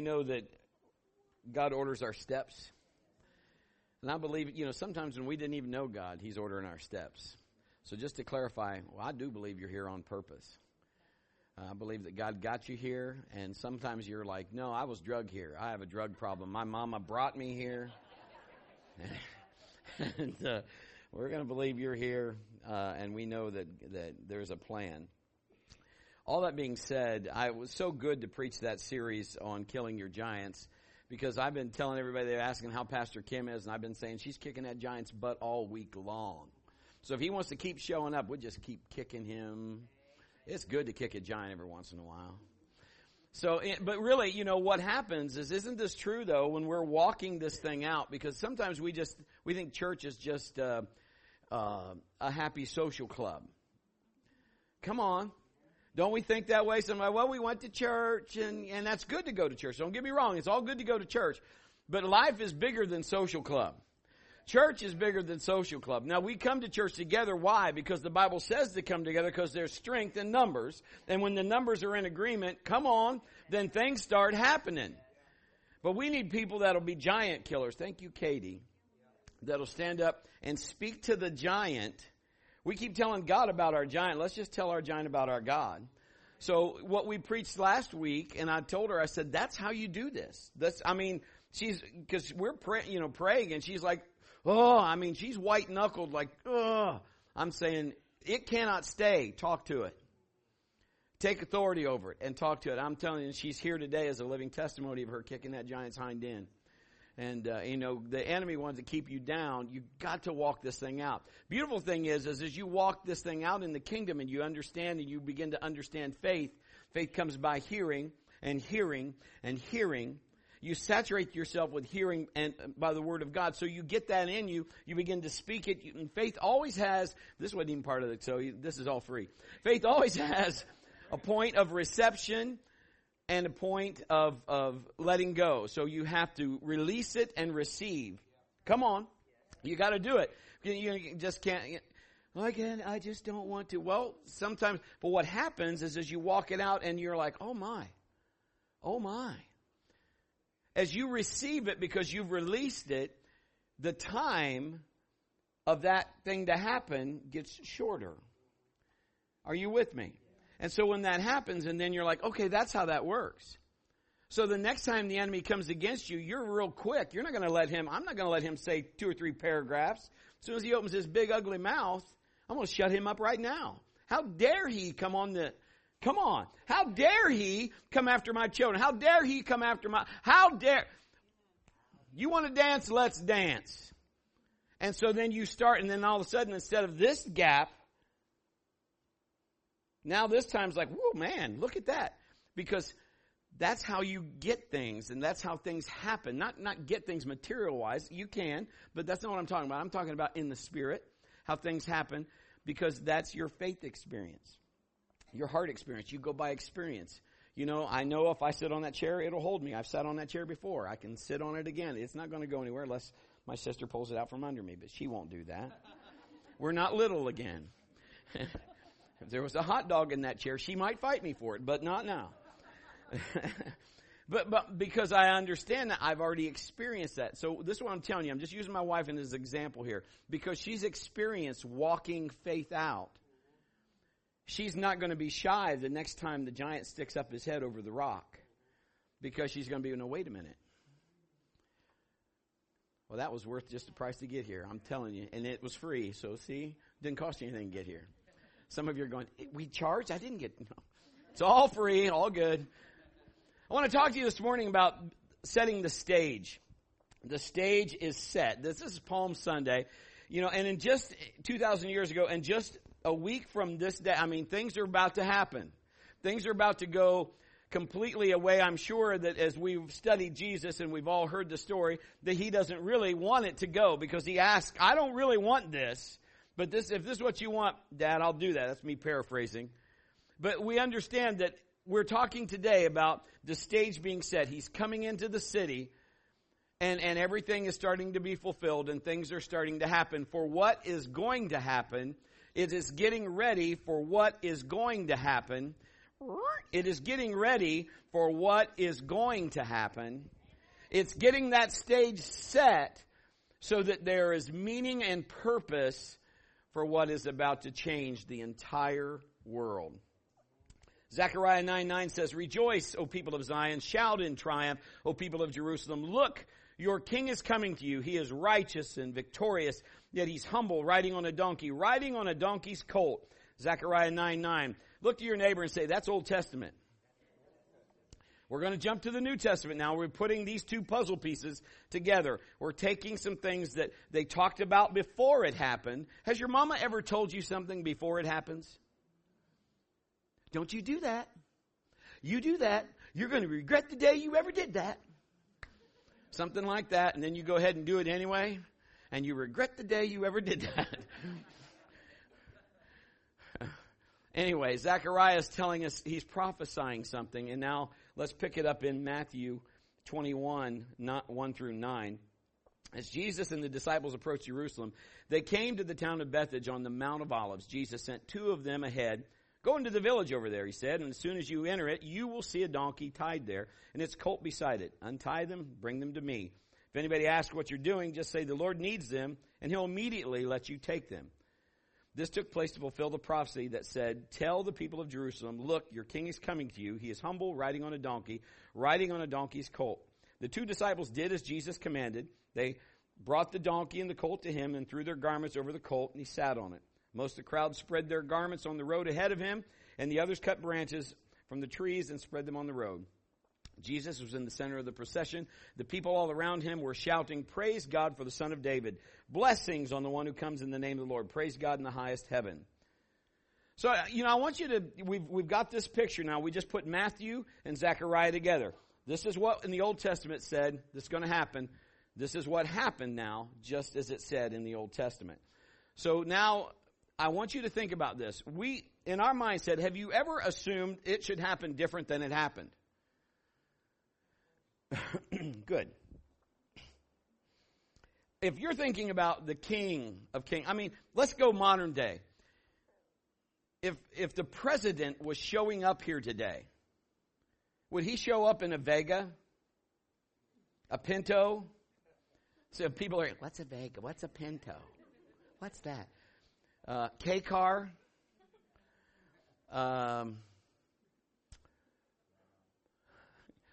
many know that God orders our steps? And I believe, you know, sometimes when we didn't even know God, He's ordering our steps. So just to clarify, well, I do believe you're here on purpose. I believe that God got you here, and sometimes you're like, no, I was drug here. I have a drug problem. My mama brought me here. and uh, we're going to believe you're here, uh, and we know that, that there's a plan. All that being said, I was so good to preach that series on killing your giants because I've been telling everybody, they're asking how Pastor Kim is, and I've been saying she's kicking that giant's butt all week long. So if he wants to keep showing up, we'll just keep kicking him. It's good to kick a giant every once in a while. So, but really, you know, what happens is, isn't this true though, when we're walking this thing out? Because sometimes we just, we think church is just uh, uh, a happy social club. Come on. Don't we think that way? Somebody, well, we went to church and, and that's good to go to church. Don't get me wrong. It's all good to go to church. But life is bigger than social club. Church is bigger than social club. Now we come to church together. Why? Because the Bible says to come together because there's strength in numbers. And when the numbers are in agreement, come on, then things start happening. But we need people that'll be giant killers. Thank you, Katie. That'll stand up and speak to the giant we keep telling God about our giant. Let's just tell our giant about our God. So what we preached last week, and I told her, I said, that's how you do this. That's, I mean, she's, cause we're praying, you know, praying and she's like, oh, I mean, she's white knuckled like, oh, I'm saying it cannot stay. Talk to it. Take authority over it and talk to it. I'm telling you, she's here today as a living testimony of her kicking that giant's hind end and uh, you know the enemy wants to keep you down you got to walk this thing out beautiful thing is, is as you walk this thing out in the kingdom and you understand and you begin to understand faith faith comes by hearing and hearing and hearing you saturate yourself with hearing and uh, by the word of God. So you get that in you. You begin to speak it. And faith always has, this wasn't even part of it, so this is all free. Faith always has a point of reception and a point of, of letting go. So you have to release it and receive. Come on. You gotta do it. You just can't, again, I just don't want to. Well, sometimes, but what happens is as you walk it out and you're like, oh my, oh my. As you receive it because you've released it, the time of that thing to happen gets shorter. Are you with me? And so when that happens, and then you're like, okay, that's how that works. So the next time the enemy comes against you, you're real quick. You're not going to let him, I'm not going to let him say two or three paragraphs. As soon as he opens his big ugly mouth, I'm going to shut him up right now. How dare he come on the, come on. How dare he come after my children? How dare he come after my, how dare, you want to dance? Let's dance. And so then you start, and then all of a sudden, instead of this gap, now this time's like, whoa, man, look at that. Because that's how you get things and that's how things happen. Not, not get things material wise. You can, but that's not what I'm talking about. I'm talking about in the spirit, how things happen because that's your faith experience. Your heart experience. You go by experience. You know, I know if I sit on that chair, it'll hold me. I've sat on that chair before. I can sit on it again. It's not going to go anywhere unless my sister pulls it out from under me, but she won't do that. We're not little again. If there was a hot dog in that chair, she might fight me for it, but not now. but, but because I understand that, I've already experienced that. So this is what I'm telling you. I'm just using my wife as an example here. Because she's experienced walking faith out. She's not going to be shy the next time the giant sticks up his head over the rock. Because she's going to be, no, wait a minute. Well, that was worth just the price to get here. I'm telling you. And it was free. So see, didn't cost you anything to get here. Some of you are going, we charge? I didn't get, no. It's all free, all good. I want to talk to you this morning about setting the stage. The stage is set. This is Palm Sunday. You know, and in just 2,000 years ago, and just a week from this day, I mean, things are about to happen. Things are about to go completely away. I'm sure that as we've studied Jesus and we've all heard the story, that he doesn't really want it to go because he asked, I don't really want this. But this, if this is what you want, Dad, I'll do that. That's me paraphrasing. But we understand that we're talking today about the stage being set. He's coming into the city and, and everything is starting to be fulfilled and things are starting to happen. For what is going to happen, it is getting ready for what is going to happen It is getting ready for what is going to happen. It's getting that stage set so that there is meaning and purpose for what is about to change the entire world. Zechariah 9 9 says, Rejoice, O people of Zion, shout in triumph, O people of Jerusalem. Look, your king is coming to you. He is righteous and victorious, yet he's humble, riding on a donkey, riding on a donkey's colt. Zechariah 9 9. Look to your neighbor and say, That's Old Testament. We're going to jump to the New Testament now. We're putting these two puzzle pieces together. We're taking some things that they talked about before it happened. Has your mama ever told you something before it happens? Don't you do that. You do that, you're going to regret the day you ever did that. Something like that, and then you go ahead and do it anyway, and you regret the day you ever did that. anyway, Zechariah is telling us he's prophesying something, and now let's pick it up in Matthew 21, not 1 through 9. As Jesus and the disciples approached Jerusalem, they came to the town of Bethphage on the Mount of Olives. Jesus sent two of them ahead Go into the village over there, he said, and as soon as you enter it, you will see a donkey tied there and its colt beside it. Untie them, bring them to me. If anybody asks what you're doing, just say the Lord needs them, and he'll immediately let you take them. This took place to fulfill the prophecy that said, Tell the people of Jerusalem, look, your king is coming to you. He is humble, riding on a donkey, riding on a donkey's colt. The two disciples did as Jesus commanded. They brought the donkey and the colt to him and threw their garments over the colt, and he sat on it. Most of the crowd spread their garments on the road ahead of him, and the others cut branches from the trees and spread them on the road. Jesus was in the center of the procession. The people all around him were shouting, Praise God for the Son of David. Blessings on the one who comes in the name of the Lord. Praise God in the highest heaven. So, uh, you know, I want you to, we've, we've got this picture now. We just put Matthew and Zechariah together. This is what in the Old Testament said this is going to happen. This is what happened now, just as it said in the Old Testament. So now I want you to think about this. We, in our mindset, have you ever assumed it should happen different than it happened? Good. If you're thinking about the king of king, I mean, let's go modern day. If, if the president was showing up here today, would he show up in a Vega? A Pinto? So people are, what's a Vega? What's a Pinto? What's that? uh, K car. Um,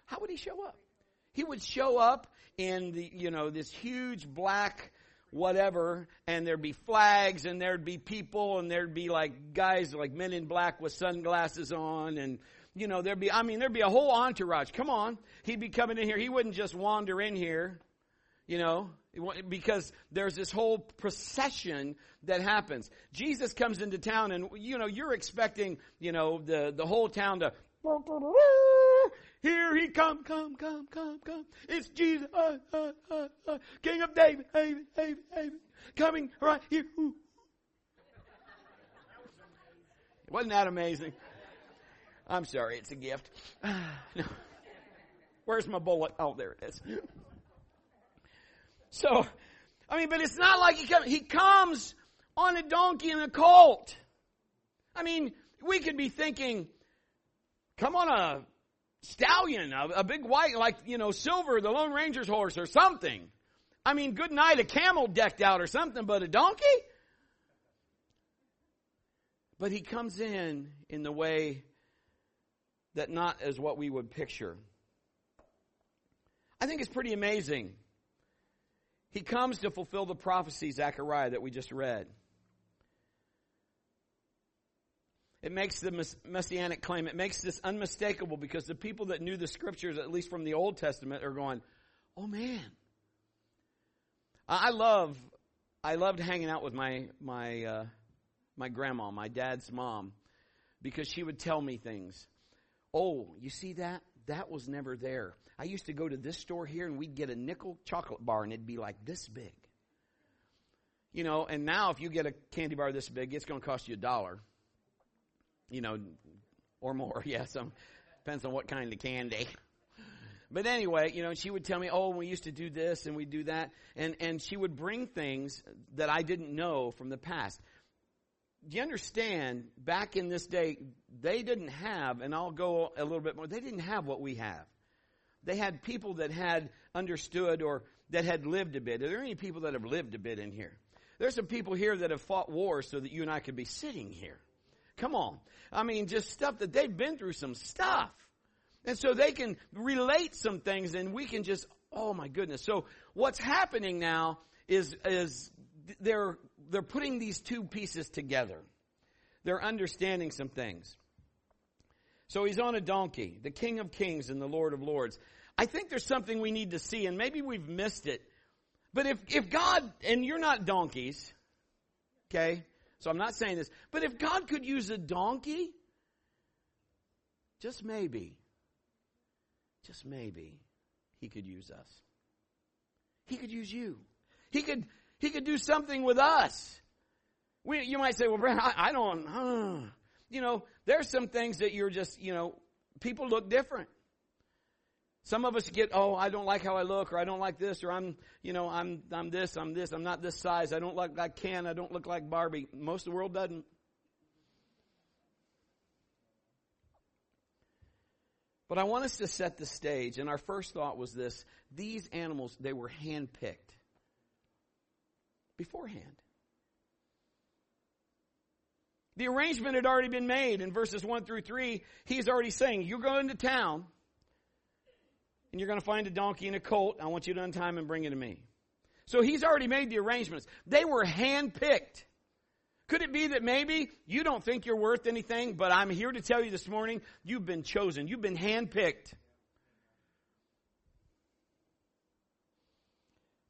how would he show up? He would show up in the, you know, this huge black whatever, and there'd be flags, and there'd be people, and there'd be like guys like men in black with sunglasses on, and you know, there'd be, I mean, there'd be a whole entourage. Come on. He'd be coming in here. He wouldn't just wander in here, you know, because there's this whole procession that happens. Jesus comes into town and, you know, you're expecting, you know, the, the whole town to, here he come, come, come, come, come. It's Jesus, uh, uh, uh, uh, King of David, David, David, David, coming right here. Ooh. Wasn't that amazing? I'm sorry, it's a gift. Where's my bullet? Oh, there it is. So, I mean, but it's not like he comes, he comes on a donkey and a colt. I mean, we could be thinking, come on a stallion, a, a big white, like, you know, silver, the Lone Ranger's horse or something. I mean, good night, a camel decked out or something, but a donkey? But he comes in in the way that not as what we would picture. I think it's pretty amazing he comes to fulfill the prophecy, Zechariah, that we just read. It makes the messianic claim, it makes this unmistakable because the people that knew the scriptures, at least from the Old Testament, are going, oh man. I love, I loved hanging out with my, my, uh, my grandma, my dad's mom, because she would tell me things. Oh, you see that? That was never there. I used to go to this store here and we'd get a nickel chocolate bar and it'd be like this big. You know, and now if you get a candy bar this big, it's going to cost you a dollar. You know, or more. Yeah, some um, depends on what kind of candy. But anyway, you know, she would tell me, "Oh, we used to do this and we do that," and and she would bring things that I didn't know from the past. do you understand back in this day, they didn't have, and I'll go a little bit more, they didn't have what we have. They had people that had understood or that had lived a bit. Are there any people that have lived a bit in here? There's some people here that have fought wars so that you and I could be sitting here. Come on. I mean, just stuff that they've been through some stuff. And so they can relate some things and we can just, oh my goodness. So what's happening now is, is they're, they're putting these two pieces together. They're understanding some things. So he's on a donkey, the King of Kings and the Lord of Lords. I think there's something we need to see, and maybe we've missed it. But if, if God, and you're not donkeys, okay? So I'm not saying this, but if God could use a donkey, just maybe, just maybe, He could use us. He could use you. He could, He could do something with us. We, you might say, well, Brad, I, I don't, uh, you know, there's some things that you're just, you know, people look different. Some of us get, oh, I don't like how I look, or I don't like this, or I'm, you know, I'm, I'm this, I'm this, I'm not this size, I don't look like Ken, I don't look like Barbie. Most of the world doesn't. But I want us to set the stage, and our first thought was this these animals, they were handpicked beforehand. The arrangement had already been made in verses 1 through 3. He's already saying, You're going to town and you're going to find a donkey and a colt. I want you to untie him and bring it to me. So he's already made the arrangements. They were handpicked. Could it be that maybe you don't think you're worth anything, but I'm here to tell you this morning, you've been chosen. You've been handpicked.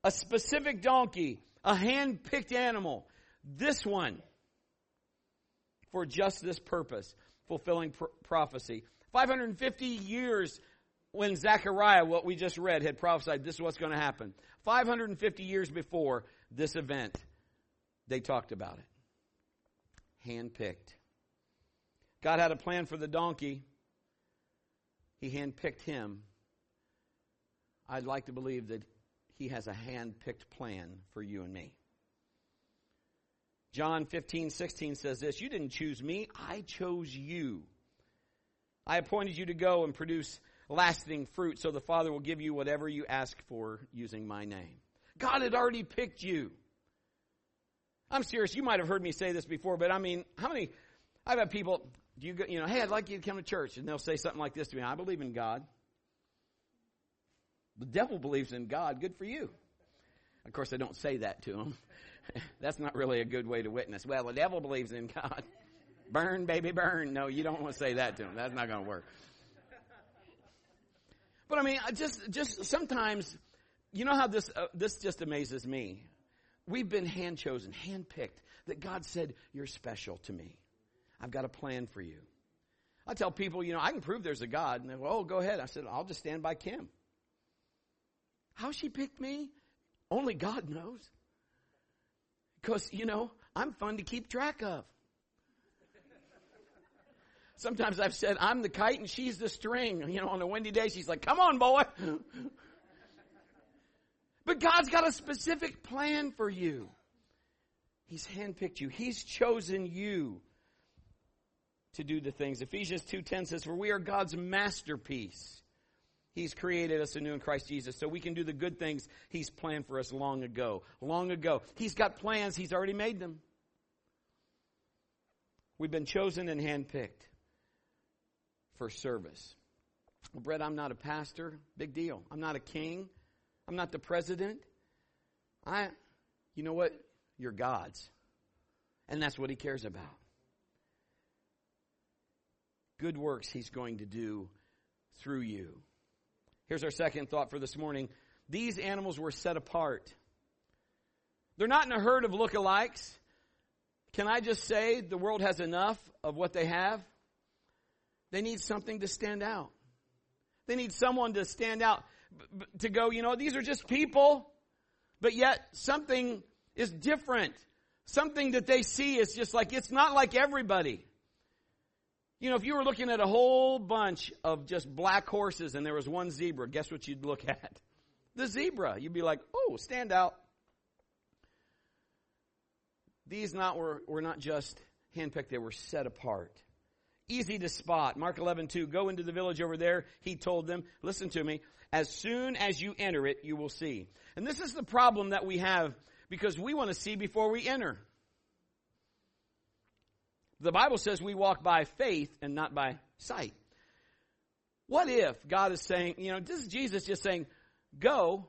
A specific donkey, a handpicked animal. This one for just this purpose, fulfilling pr- prophecy. 550 years when Zechariah, what we just read, had prophesied this is what's going to happen. 550 years before this event, they talked about it. Handpicked. God had a plan for the donkey. He handpicked him. I'd like to believe that he has a handpicked plan for you and me. John 15, 16 says this You didn't choose me, I chose you. I appointed you to go and produce lasting fruit, so the Father will give you whatever you ask for using my name. God had already picked you. I'm serious. You might have heard me say this before, but I mean, how many? I've had people. Do you go, you know? Hey, I'd like you to come to church, and they'll say something like this to me. I believe in God. The devil believes in God. Good for you. Of course, I don't say that to them. That's not really a good way to witness. Well, the devil believes in God. Burn, baby, burn. No, you don't want to say that to them. That's not going to work. But I mean, just just sometimes, you know how this uh, this just amazes me. We've been hand chosen, hand picked. That God said, "You're special to me. I've got a plan for you." I tell people, you know, I can prove there's a God, and they go, "Oh, go ahead." I said, "I'll just stand by Kim." How she picked me, only God knows. Because you know, I'm fun to keep track of. Sometimes I've said, I'm the kite and she's the string. You know, on a windy day, she's like, come on, boy. but God's got a specific plan for you. He's handpicked you. He's chosen you to do the things. Ephesians 2.10 says, for we are God's masterpiece. He's created us anew in Christ Jesus so we can do the good things He's planned for us long ago. Long ago. He's got plans. He's already made them. We've been chosen and handpicked for service. Well, Brett, I'm not a pastor. Big deal. I'm not a king. I'm not the president. I, you know what? You're God's. And that's what he cares about. Good works he's going to do through you. Here's our second thought for this morning. These animals were set apart. They're not in a herd of lookalikes. Can I just say the world has enough of what they have? They need something to stand out. They need someone to stand out, to go, you know, these are just people, but yet something is different. Something that they see is just like, it's not like everybody. You know, if you were looking at a whole bunch of just black horses and there was one zebra, guess what you'd look at? The zebra. You'd be like, oh, stand out. These not were, were not just handpicked, they were set apart. Easy to spot. Mark 11, 2. Go into the village over there. He told them, listen to me. As soon as you enter it, you will see. And this is the problem that we have because we want to see before we enter. The Bible says we walk by faith and not by sight. What if God is saying, you know, this is Jesus just saying, go.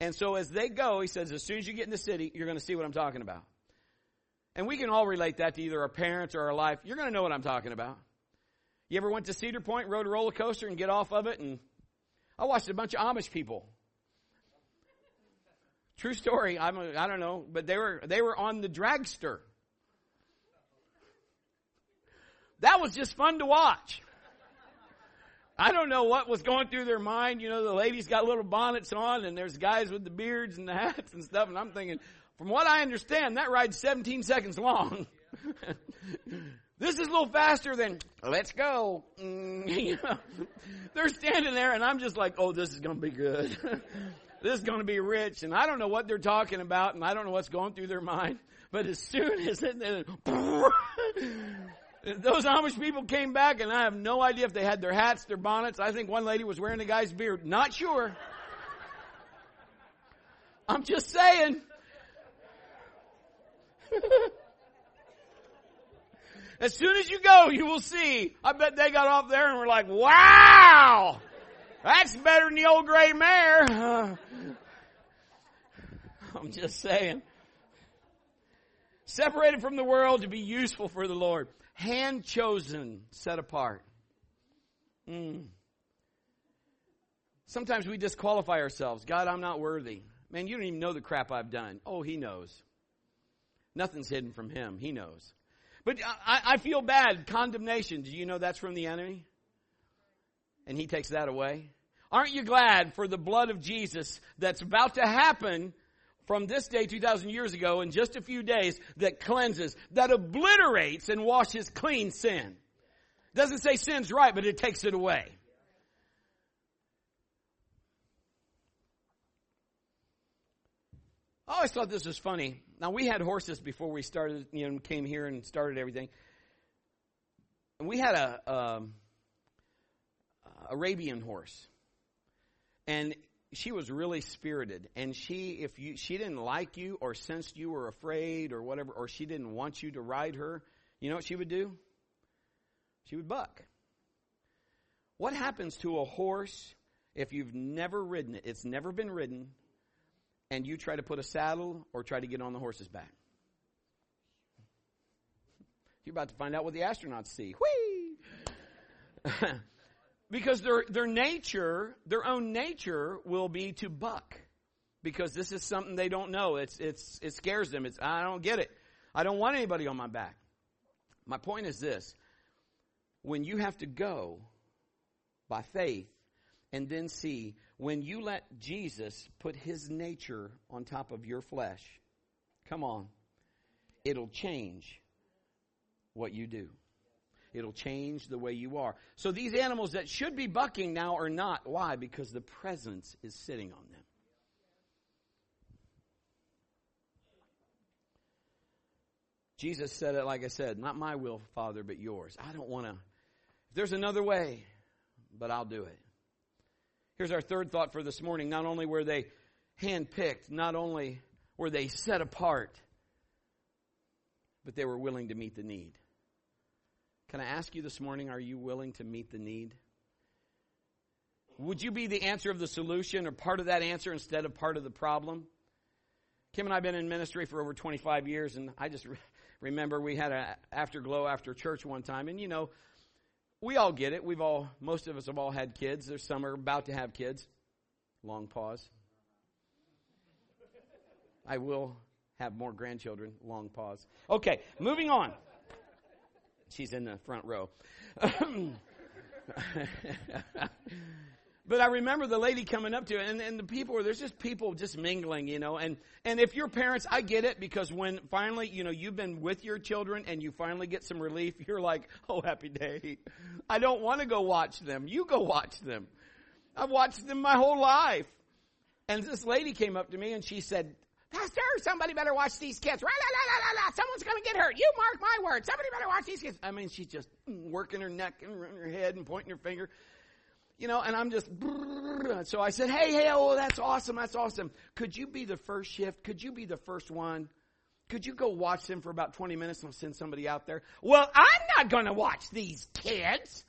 And so as they go, he says, as soon as you get in the city, you're going to see what I'm talking about. And we can all relate that to either our parents or our life. You're going to know what I'm talking about. You ever went to Cedar Point, rode a roller coaster and get off of it? And I watched a bunch of Amish people. True story. I'm a, I don't know, but they were, they were on the dragster. That was just fun to watch. I don't know what was going through their mind. You know, the ladies got little bonnets on and there's guys with the beards and the hats and stuff. And I'm thinking, from what I understand, that ride's 17 seconds long. this is a little faster than, let's go. you mm. they're standing there and I'm just like, oh, this is going to be good. this is going to be rich. And I don't know what they're talking about and I don't know what's going through their mind. But as soon as it, those Amish people came back, and I have no idea if they had their hats, their bonnets. I think one lady was wearing the guy's beard. Not sure. I'm just saying. As soon as you go, you will see. I bet they got off there and were like, wow! That's better than the old gray mare. I'm just saying. Separated from the world to be useful for the Lord hand chosen, set apart. Mm. Sometimes we disqualify ourselves. God, I'm not worthy. Man, you don't even know the crap I've done. Oh, He knows. Nothing's hidden from Him. He knows. But I, I feel bad. Condemnation. Do you know that's from the enemy? And He takes that away. Aren't you glad for the blood of Jesus that's about to happen from this day 2,000 years ago in just a few days that cleanses, that obliterates and washes clean sin. Doesn't say sin's right, but it takes it away. I always thought this was funny. Now we had horses before we started, you know, came here and started everything. And we had a um, Arabian horse, and she was really spirited. And she if you she didn't like you or sensed you were afraid or whatever or she didn't want you to ride her you know what she would do? She would buck. What happens to a horse if you've never ridden it? It's never been ridden and you try to put a saddle or try to get on the horse's back you're about to find out what the astronauts see Whee! Because their, their nature, their own nature will be to buck. Because this is something they don't know. It's, it's, it scares them. It's, I don't get it. I don't want anybody on my back. My point is this. When you have to go by faith and then see, when you let Jesus put his nature on top of your flesh, come on, it'll change what you do. It'll change the way you are. So these animals that should be bucking now are not. Why? Because the presence is sitting on them. Jesus said it, like I said, not my will, Father, but yours. I don't want to. If there's another way, but I'll do it. Here's our third thought for this morning. Not only were they handpicked, not only were they set apart, but they were willing to meet the need. Can I ask you this morning, are you willing to meet the need? Would you be the answer of the solution or part of that answer instead of part of the problem? Kim and I have been in ministry for over 25 years, and I just re- remember we had an afterglow after church one time, and you know, we all get it. We've all, most of us have all had kids. There's some are about to have kids. Long pause. I will have more grandchildren. Long pause. Okay, moving on. She's in the front row. but I remember the lady coming up to it, and, and the people were there's just people just mingling, you know. And and if you're parents, I get it because when finally, you know, you've been with your children and you finally get some relief, you're like, oh, happy day. I don't want to go watch them. You go watch them. I've watched them my whole life. And this lady came up to me and she said, Pastor, somebody better watch these kids. La, la, la, la, la, Someone's going to get hurt. You mark my word. Somebody better watch these kids. I mean, she's just working her neck and running her head and pointing her finger. You know, and I'm just, so I said, hey, hey, oh, that's awesome. That's awesome. Could you be the first shift? Could you be the first one? Could you go watch them for about 20 minutes and I'll send somebody out there? Well, I'm not going to watch these kids.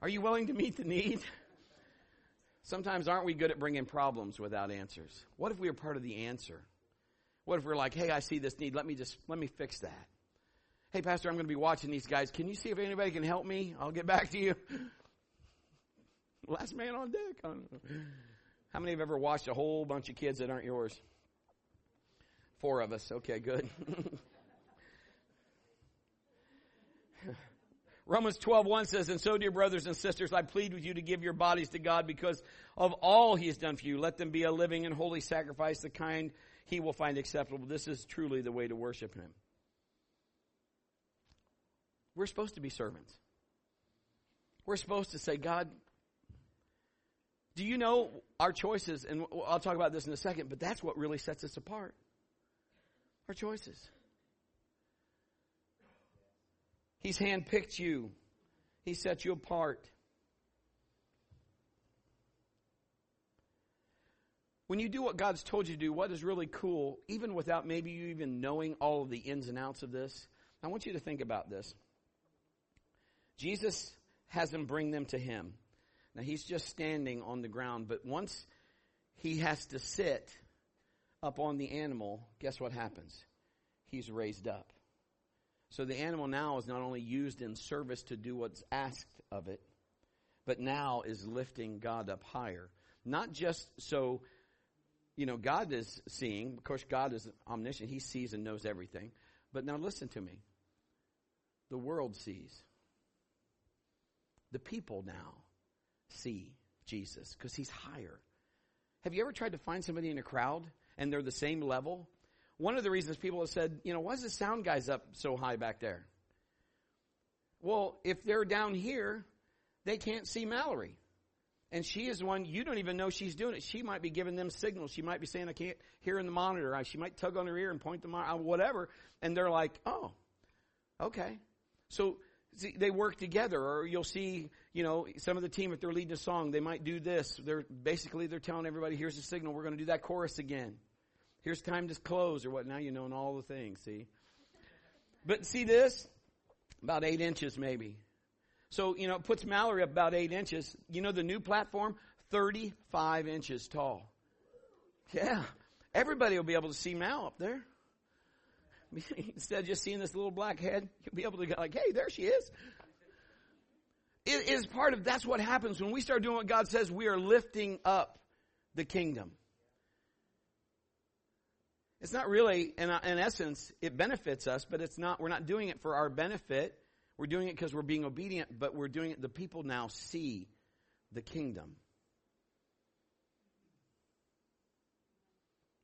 Are you willing to meet the need? Sometimes aren't we good at bringing problems without answers? What if we are part of the answer? What if we're like, hey, I see this need. Let me just, let me fix that. Hey, Pastor, I'm going to be watching these guys. Can you see if anybody can help me? I'll get back to you. Last man on deck. How many have ever watched a whole bunch of kids that aren't yours? Four of us. Okay, good. Romans 12, says, And so, dear brothers and sisters, I plead with you to give your bodies to God because of all he has done for you. Let them be a living and holy sacrifice, the kind he will find acceptable. This is truly the way to worship him. We're supposed to be servants. We're supposed to say, God, do you know our choices? And I'll talk about this in a second, but that's what really sets us apart. Our choices. He's handpicked you. He set you apart. When you do what God's told you to do, what is really cool, even without maybe you even knowing all of the ins and outs of this, I want you to think about this. Jesus has them bring them to him. Now he's just standing on the ground, but once he has to sit up on the animal, guess what happens? He's raised up. So the animal now is not only used in service to do what's asked of it, but now is lifting God up higher. Not just so, you know, God is seeing. Of course, God is omniscient. He sees and knows everything. But now listen to me. The world sees. The people now see Jesus because he's higher. Have you ever tried to find somebody in a crowd and they're the same level one of the reasons people have said, you know, why is the sound guys up so high back there? Well, if they're down here, they can't see Mallory. And she is one, you don't even know she's doing it. She might be giving them signals. She might be saying, I can't hear in the monitor. She might tug on her ear and point the monitor, uh, whatever. And they're like, oh, okay. So see, they work together or you'll see, you know, some of the team, if they're leading a song, they might do this. They're basically, they're telling everybody, here's the signal. We're going to do that chorus again. Here's time to close or what. Now you know all the things, see? But see this? About eight inches maybe. So, you know, it puts Mallory up about eight inches. You know the new platform? 35 inches tall. Yeah. Everybody will be able to see Mal up there. Instead of just seeing this little black head, you'll be able to go like, hey, there she is. It is part of, that's what happens when we start doing what God says, we are lifting up the kingdom. It's not really, in, in essence, it benefits us, but it's not, we're not doing it for our benefit. We're doing it because we're being obedient, but we're doing it, the people now see the kingdom.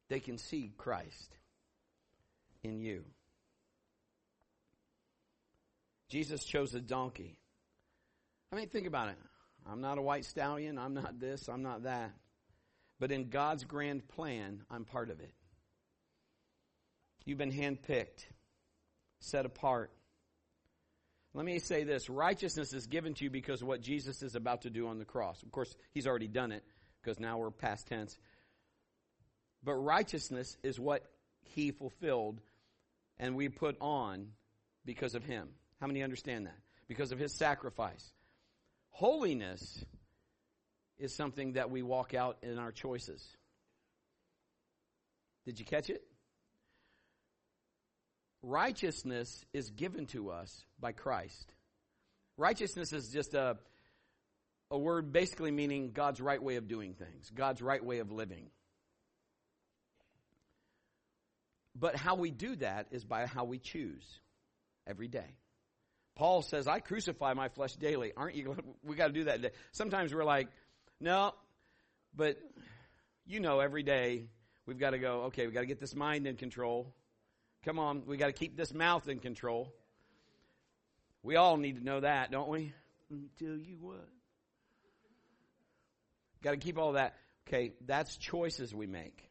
They can see Christ in you. Jesus chose a donkey. I mean, think about it. I'm not a white stallion. I'm not this. I'm not that. But in God's grand plan, I'm part of it. You've been handpicked, set apart. Let me say this righteousness is given to you because of what Jesus is about to do on the cross. Of course, he's already done it because now we're past tense. But righteousness is what he fulfilled and we put on because of him. How many understand that? Because of his sacrifice. Holiness is something that we walk out in our choices. Did you catch it? righteousness is given to us by Christ. Righteousness is just a, a word basically meaning God's right way of doing things, God's right way of living. But how we do that is by how we choose every day. Paul says, I crucify my flesh daily. Aren't you? We got to do that. Sometimes we're like, no, but you know, every day we've got to go, okay, we've got to get this mind in control. Come on, we got to keep this mouth in control. We all need to know that, don't we? Let me Tell you what. Got to keep all that. Okay, that's choices we make.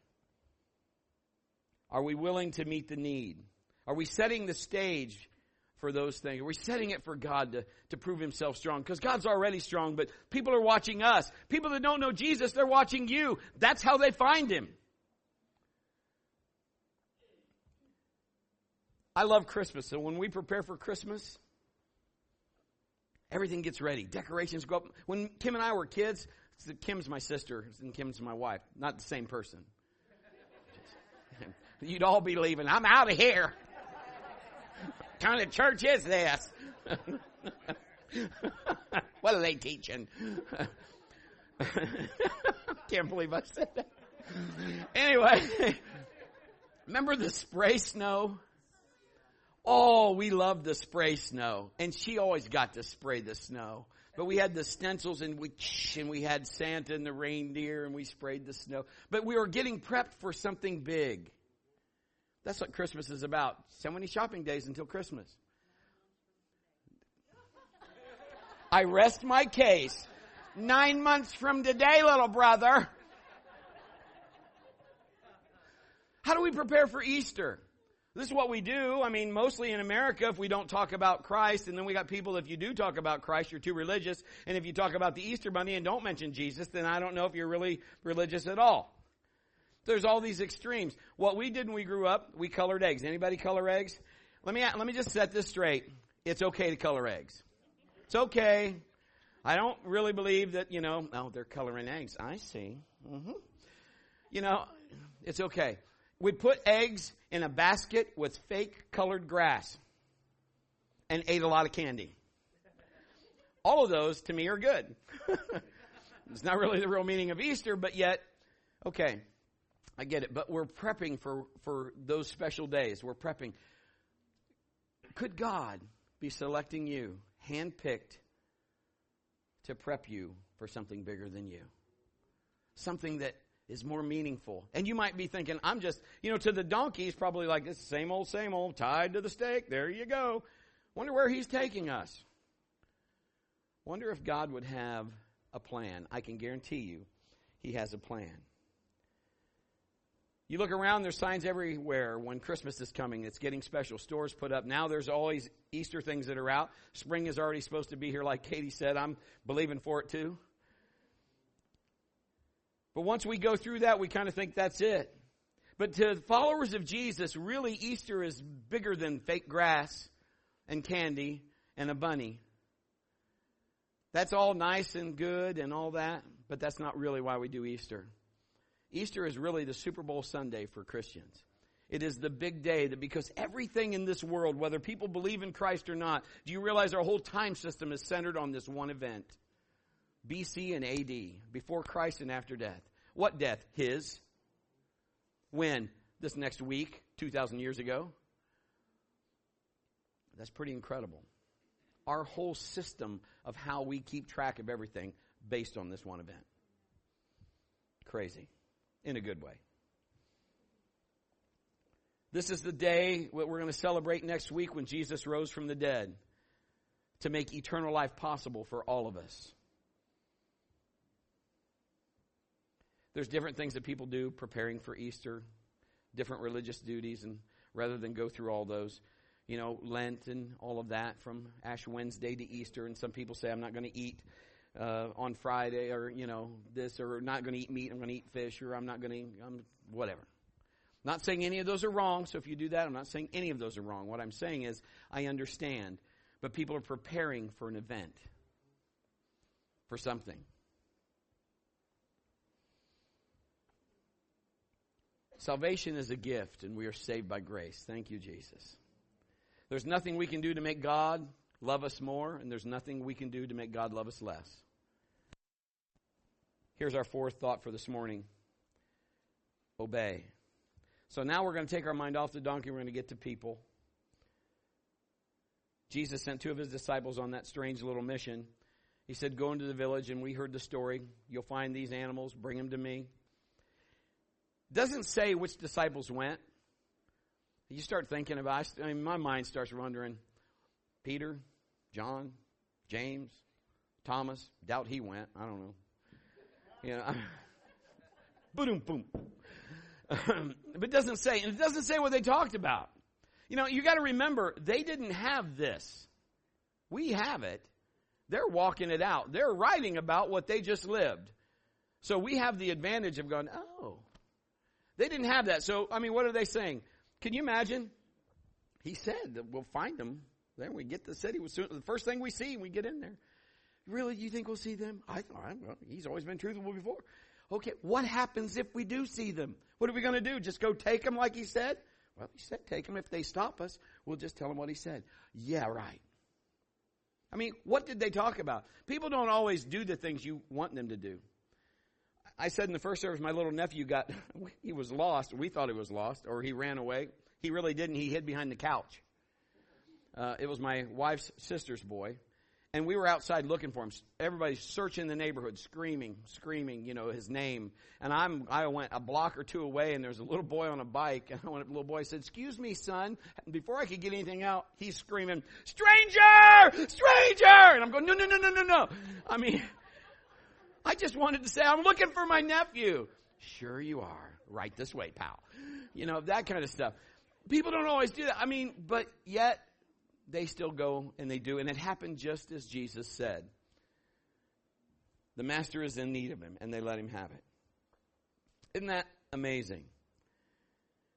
Are we willing to meet the need? Are we setting the stage for those things? Are we setting it for God to, to prove himself strong? Because God's already strong, but people are watching us. People that don't know Jesus, they're watching you. That's how they find him. I love Christmas. So when we prepare for Christmas, everything gets ready. Decorations go up. When Kim and I were kids, Kim's my sister and Kim's my wife. Not the same person. You'd all be leaving. I'm out of here. Kind of church is this? what are they teaching? Can't believe I said that. Anyway, remember the spray snow? Oh, we loved the spray snow. And she always got to spray the snow. But we had the stencils and we, and we had Santa and the reindeer and we sprayed the snow. But we were getting prepped for something big. That's what Christmas is about. So many shopping days until Christmas. I rest my case. Nine months from today, little brother. How do we prepare for Easter? This is what we do. I mean, mostly in America, if we don't talk about Christ, and then we got people, if you do talk about Christ, you're too religious. And if you talk about the Easter Bunny and don't mention Jesus, then I don't know if you're really religious at all. There's all these extremes. What we did when we grew up, we colored eggs. Anybody color eggs? Let me, let me just set this straight. It's okay to color eggs. It's okay. I don't really believe that, you know, oh, they're coloring eggs. I see. Mm-hmm. You know, it's okay. We put eggs in a basket with fake colored grass and ate a lot of candy. All of those to me are good. it's not really the real meaning of Easter, but yet, okay, I get it. But we're prepping for, for those special days. We're prepping. Could God be selecting you, handpicked, to prep you for something bigger than you? Something that is more meaningful. And you might be thinking, I'm just, you know, to the donkey's probably like this same old, same old, tied to the stake. There you go. Wonder where he's taking us. Wonder if God would have a plan. I can guarantee you, he has a plan. You look around, there's signs everywhere when Christmas is coming. It's getting special. Stores put up. Now there's always Easter things that are out. Spring is already supposed to be here, like Katie said. I'm believing for it too. But once we go through that, we kind of think that's it. But to followers of Jesus, really Easter is bigger than fake grass and candy and a bunny. That's all nice and good and all that, but that's not really why we do Easter. Easter is really the Super Bowl Sunday for Christians. It is the big day that because everything in this world, whether people believe in Christ or not, do you realize our whole time system is centered on this one event? BC and AD, before Christ and after death. What death? His. When? This next week, 2,000 years ago. That's pretty incredible. Our whole system of how we keep track of everything based on this one event. Crazy. In a good way. This is the day what we're going to celebrate next week when Jesus rose from the dead to make eternal life possible for all of us. There's different things that people do preparing for Easter, different religious duties, and rather than go through all those, you know, Lent and all of that from Ash Wednesday to Easter, and some people say, I'm not going to eat uh, on Friday, or, you know, this, or not going to eat meat, I'm going to eat fish, or I'm not going to, I'm whatever. Not saying any of those are wrong, so if you do that, I'm not saying any of those are wrong. What I'm saying is, I understand, but people are preparing for an event, for something. Salvation is a gift, and we are saved by grace. Thank you, Jesus. There's nothing we can do to make God love us more, and there's nothing we can do to make God love us less. Here's our fourth thought for this morning obey. So now we're going to take our mind off the donkey, we're going to get to people. Jesus sent two of his disciples on that strange little mission. He said, Go into the village, and we heard the story. You'll find these animals, bring them to me. Doesn't say which disciples went. You start thinking about, I mean, my mind starts wondering, Peter, John, James, Thomas, doubt he went. I don't know. You know, boom, boom. but it doesn't say, and it doesn't say what they talked about. You know, you got to remember, they didn't have this. We have it. They're walking it out. They're writing about what they just lived. So we have the advantage of going, oh. They didn't have that. So, I mean, what are they saying? Can you imagine? He said that we'll find them. Then we get the city. The first thing we see, we get in there. Really, you think we'll see them? I thought, he's always been truthful before. Okay, what happens if we do see them? What are we going to do? Just go take them like he said? Well, he said take them. If they stop us, we'll just tell them what he said. Yeah, right. I mean, what did they talk about? People don't always do the things you want them to do. I said in the first service, my little nephew got, he was lost. We thought he was lost, or he ran away. He really didn't. He hid behind the couch. Uh, it was my wife's sister's boy and we were outside looking for him. Everybody's searching the neighborhood, screaming, screaming, you know, his name. And I'm, I went a block or two away, and there's a little boy on a bike. And when the little boy said, "Excuse me, son," and before I could get anything out, he's screaming, "Stranger, stranger!" And I'm going, "No, no, no, no, no, no!" I mean, I just wanted to say, "I'm looking for my nephew." Sure, you are. Right this way, pal. You know that kind of stuff. People don't always do that. I mean, but yet they still go and they do. And it happened just as Jesus said. The master is in need of him, and they let him have it. Isn't that amazing?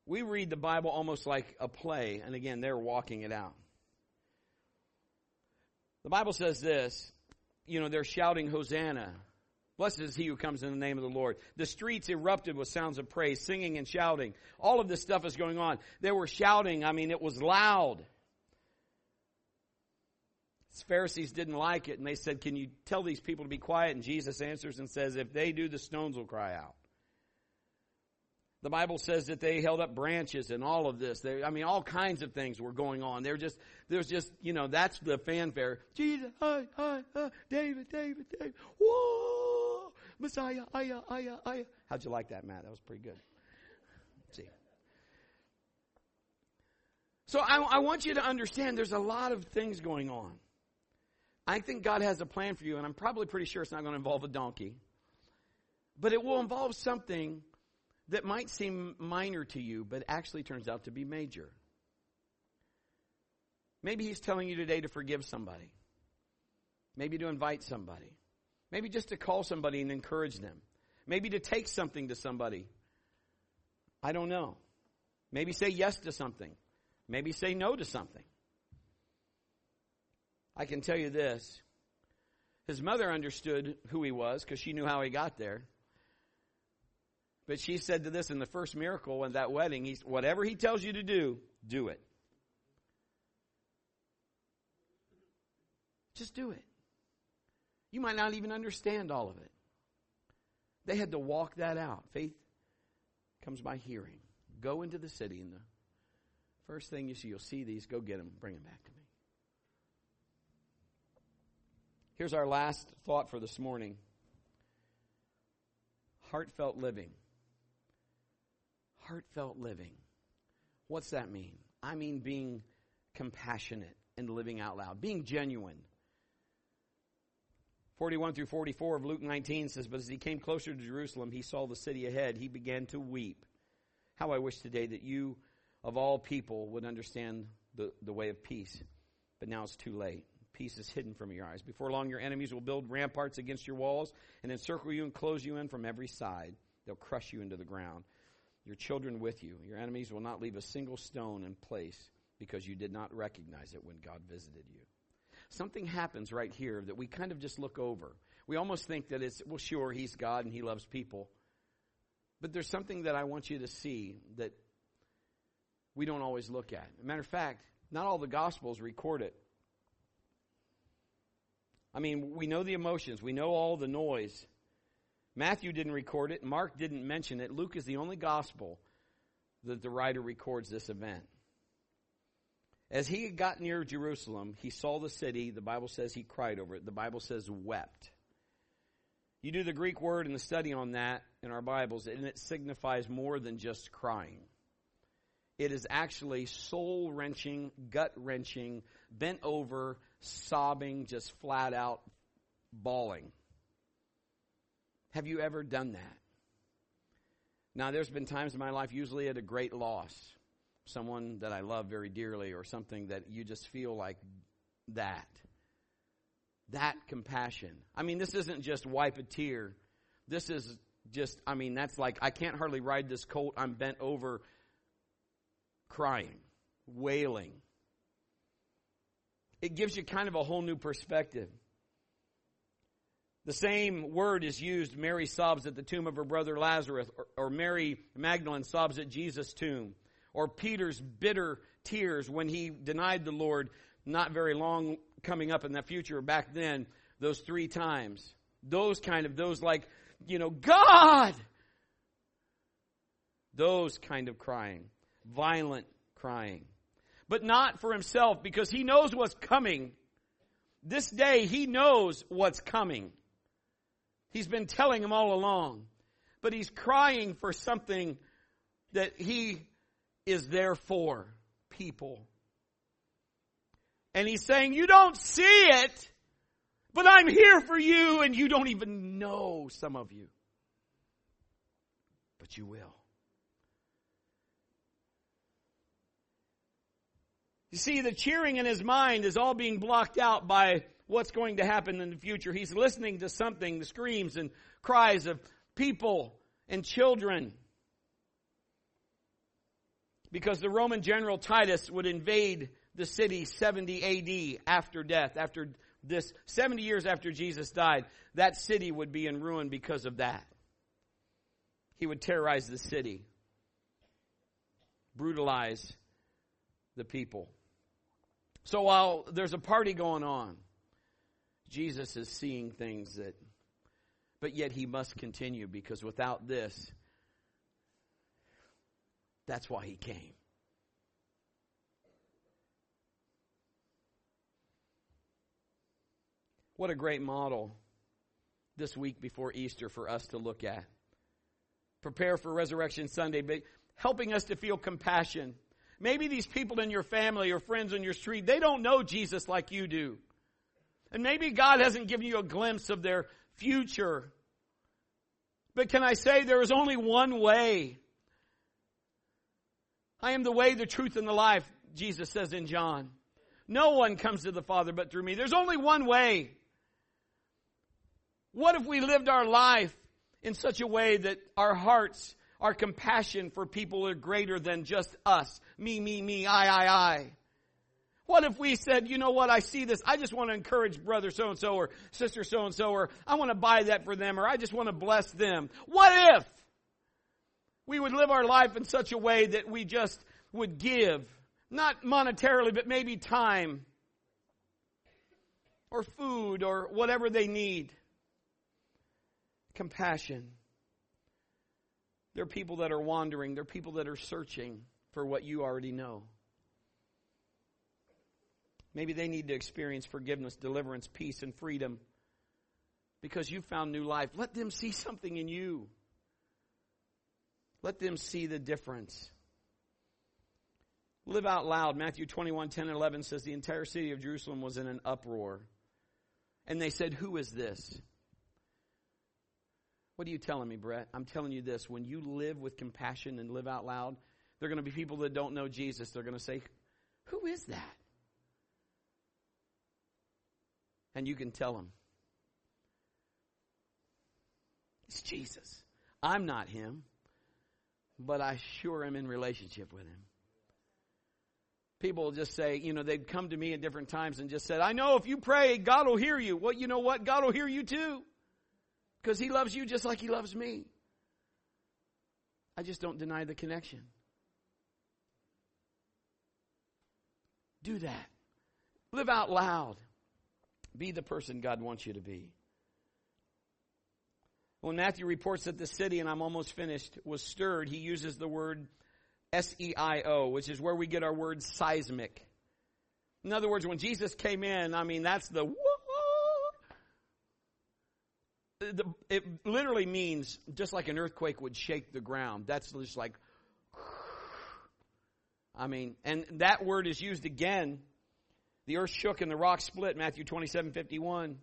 We read the Bible almost like a play, and again, they're walking it out. The Bible says this, you know, they're shouting, Hosanna. Blessed is he who comes in the name of the Lord. The streets erupted with sounds of praise, singing and shouting. All of this stuff is going on. They were shouting, I mean, it was loud. Pharisees didn't like it and they said, Can you tell these people to be quiet? And Jesus answers and says, If they do, the stones will cry out. The Bible says that they held up branches and all of this. They, I mean, all kinds of things were going on. They're just, there's just, you know, that's the fanfare. Jesus, hi, hi, hi, David, David, David. Whoa! Messiah, ayah, ayah, ayah. How'd you like that, Matt? That was pretty good. Let's see. So I, I want you to understand there's a lot of things going on. I think God has a plan for you, and I'm probably pretty sure it's not going to involve a donkey. But it will involve something that might seem minor to you, but actually turns out to be major. Maybe He's telling you today to forgive somebody. Maybe to invite somebody. Maybe just to call somebody and encourage them. Maybe to take something to somebody. I don't know. Maybe say yes to something. Maybe say no to something. I can tell you this. His mother understood who he was because she knew how he got there. But she said to this in the first miracle in that wedding, he's, whatever he tells you to do, do it. Just do it. You might not even understand all of it. They had to walk that out. Faith comes by hearing. Go into the city, and the first thing you see, you'll see these. Go get them, bring them back to me. Here's our last thought for this morning heartfelt living. Heartfelt living. What's that mean? I mean being compassionate and living out loud, being genuine. 41 through 44 of Luke 19 says, But as he came closer to Jerusalem, he saw the city ahead. He began to weep. How I wish today that you, of all people, would understand the, the way of peace. But now it's too late peace is hidden from your eyes. Before long, your enemies will build ramparts against your walls and encircle you and close you in from every side. They'll crush you into the ground. Your children with you. Your enemies will not leave a single stone in place because you did not recognize it when God visited you. Something happens right here that we kind of just look over. We almost think that it's, well, sure, He's God and He loves people. But there's something that I want you to see that we don't always look at. matter of fact, not all the Gospels record it. I mean, we know the emotions, we know all the noise. Matthew didn't record it, Mark didn't mention it. Luke is the only gospel that the writer records this event. As he got near Jerusalem, he saw the city. The Bible says he cried over it. The Bible says wept. You do the Greek word and the study on that in our Bibles, and it signifies more than just crying. It is actually soul wrenching, gut wrenching, bent over, sobbing, just flat out bawling. Have you ever done that? Now, there's been times in my life, usually at a great loss, someone that I love very dearly, or something that you just feel like that. That compassion. I mean, this isn't just wipe a tear. This is just, I mean, that's like, I can't hardly ride this colt. I'm bent over crying, wailing. It gives you kind of a whole new perspective. The same word is used. Mary sobs at the tomb of her brother Lazarus, or, or, Mary Magdalene sobs at Jesus' tomb, or Peter's bitter tears when he denied the Lord not very long coming up in the future back then, those three times. Those kind of, those like, you know, God! Those kind of crying. Violent crying. But not for himself because he knows what's coming. This day he knows what's coming. He's been telling him all along. But he's crying for something that he is there for people. And he's saying, You don't see it, but I'm here for you, and you don't even know some of you. But you will. You see, the cheering in his mind is all being blocked out by what's going to happen in the future. He's listening to something, the screams and cries of people and children. Because the Roman general Titus would invade the city 70 AD after death, after this 70 years after Jesus died, that city would be in ruin because of that. He would terrorize the city, brutalize the people. So while there's a party going on, Jesus is seeing things that, but yet he must continue because without this, that's why he came. What a great model this week before Easter for us to look at. Prepare for Resurrection Sunday, but helping us to feel compassion. Maybe these people in your family or friends on your street, they don't know Jesus like you do. And maybe God hasn't given you a glimpse of their future. But can I say there is only one way? I am the way, the truth, and the life, Jesus says in John. No one comes to the Father but through me. There's only one way. What if we lived our life in such a way that our hearts, our compassion for people are greater than just us? Me, me, me, I, I, I. What if we said, you know what, I see this, I just want to encourage brother so and so or sister so and so, or I want to buy that for them, or I just want to bless them? What if we would live our life in such a way that we just would give, not monetarily, but maybe time, or food, or whatever they need? Compassion. There are people that are wandering, there are people that are searching for what you already know. Maybe they need to experience forgiveness, deliverance, peace, and freedom because you found new life. Let them see something in you. Let them see the difference. Live out loud. Matthew 21, 10 and 11 says the entire city of Jerusalem was in an uproar. And they said, Who is this? What are you telling me, Brett? I'm telling you this. When you live with compassion and live out loud, there are going to be people that don't know Jesus. They're going to say, Who is that? and you can tell them. It's Jesus. I'm not him, but I sure am in relationship with him. People will just say, you know, they'd come to me at different times and just said, I know if you pray, God will hear you. Well, you know what? God will hear you too. Because he loves you just like he loves me. I just don't deny the connection. Do that. Live out loud. Be the person God wants you to be. When Matthew reports that the city, and I'm almost finished, was stirred, he uses the word S E I O, which is where we get our word seismic. In other words, when Jesus came in, I mean, that's the it literally means just like an earthquake would shake the ground. That's just like, I mean, and that word is used again the earth shook and the rock split, Matthew 27 51.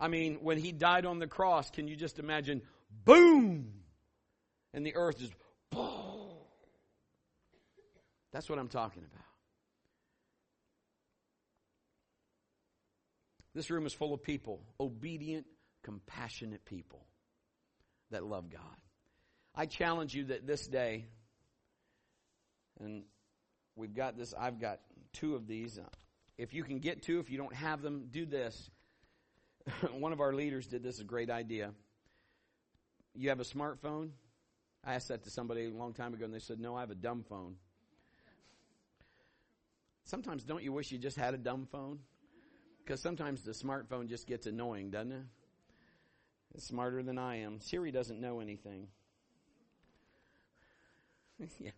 I mean, when he died on the cross, can you just imagine boom, and the earth is. That's what I'm talking about. This room is full of people, obedient, compassionate people that love God. I challenge you that this day, and we've got this, I've got two of these. If you can get two, if you don't have them, do this. One of our leaders did this, a great idea. You have a smartphone? I asked that to somebody a long time ago, and they said, No, I have a dumb phone. Sometimes don't you wish you just had a dumb phone? Because sometimes the smartphone just gets annoying, doesn't it? It's smarter than I am. Siri doesn't know anything. yeah.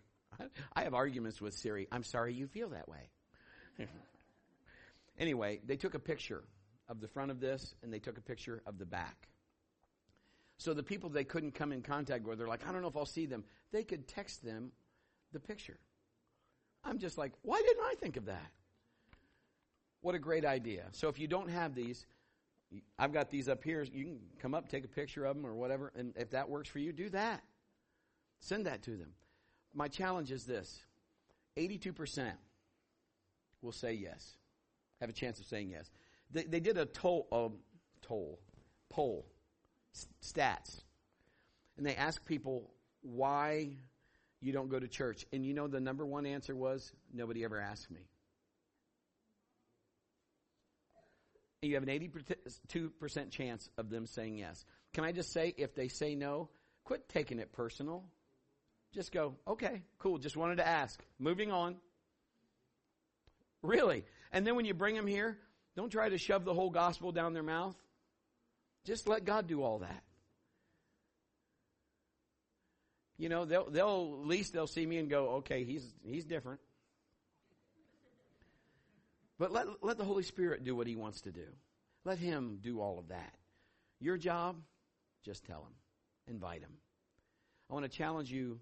I have arguments with Siri. I'm sorry you feel that way. anyway, they took a picture of the front of this and they took a picture of the back. So the people they couldn't come in contact with, they're like, I don't know if I'll see them. They could text them the picture. I'm just like, why didn't I think of that? What a great idea. So if you don't have these, I've got these up here. You can come up, take a picture of them or whatever. And if that works for you, do that. Send that to them. My challenge is this 82% will say yes, have a chance of saying yes. They, they did a toll, uh, toll, poll, stats. And they asked people why you don't go to church. And you know the number one answer was nobody ever asked me. You have an 82% chance of them saying yes. Can I just say, if they say no, quit taking it personal. Just go, okay, cool, just wanted to ask. Moving on. Really. And then when you bring them here, don't try to shove the whole gospel down their mouth. Just let God do all that. You know, they'll, they'll, at least they'll see me and go, okay, he's, he's different. But let, let the Holy Spirit do what He wants to do. Let Him do all of that. Your job, just tell Him, invite Him. I want to challenge you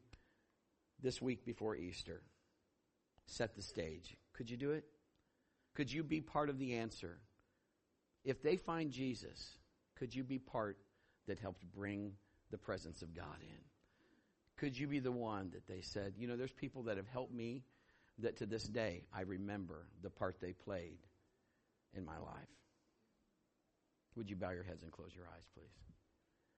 this week before Easter. Set the stage. Could you do it? Could you be part of the answer? If they find Jesus, could you be part that helped bring the presence of God in? Could you be the one that they said, you know, there's people that have helped me that to this day I remember the part they played in my life. Would you bow your heads and close your eyes, please?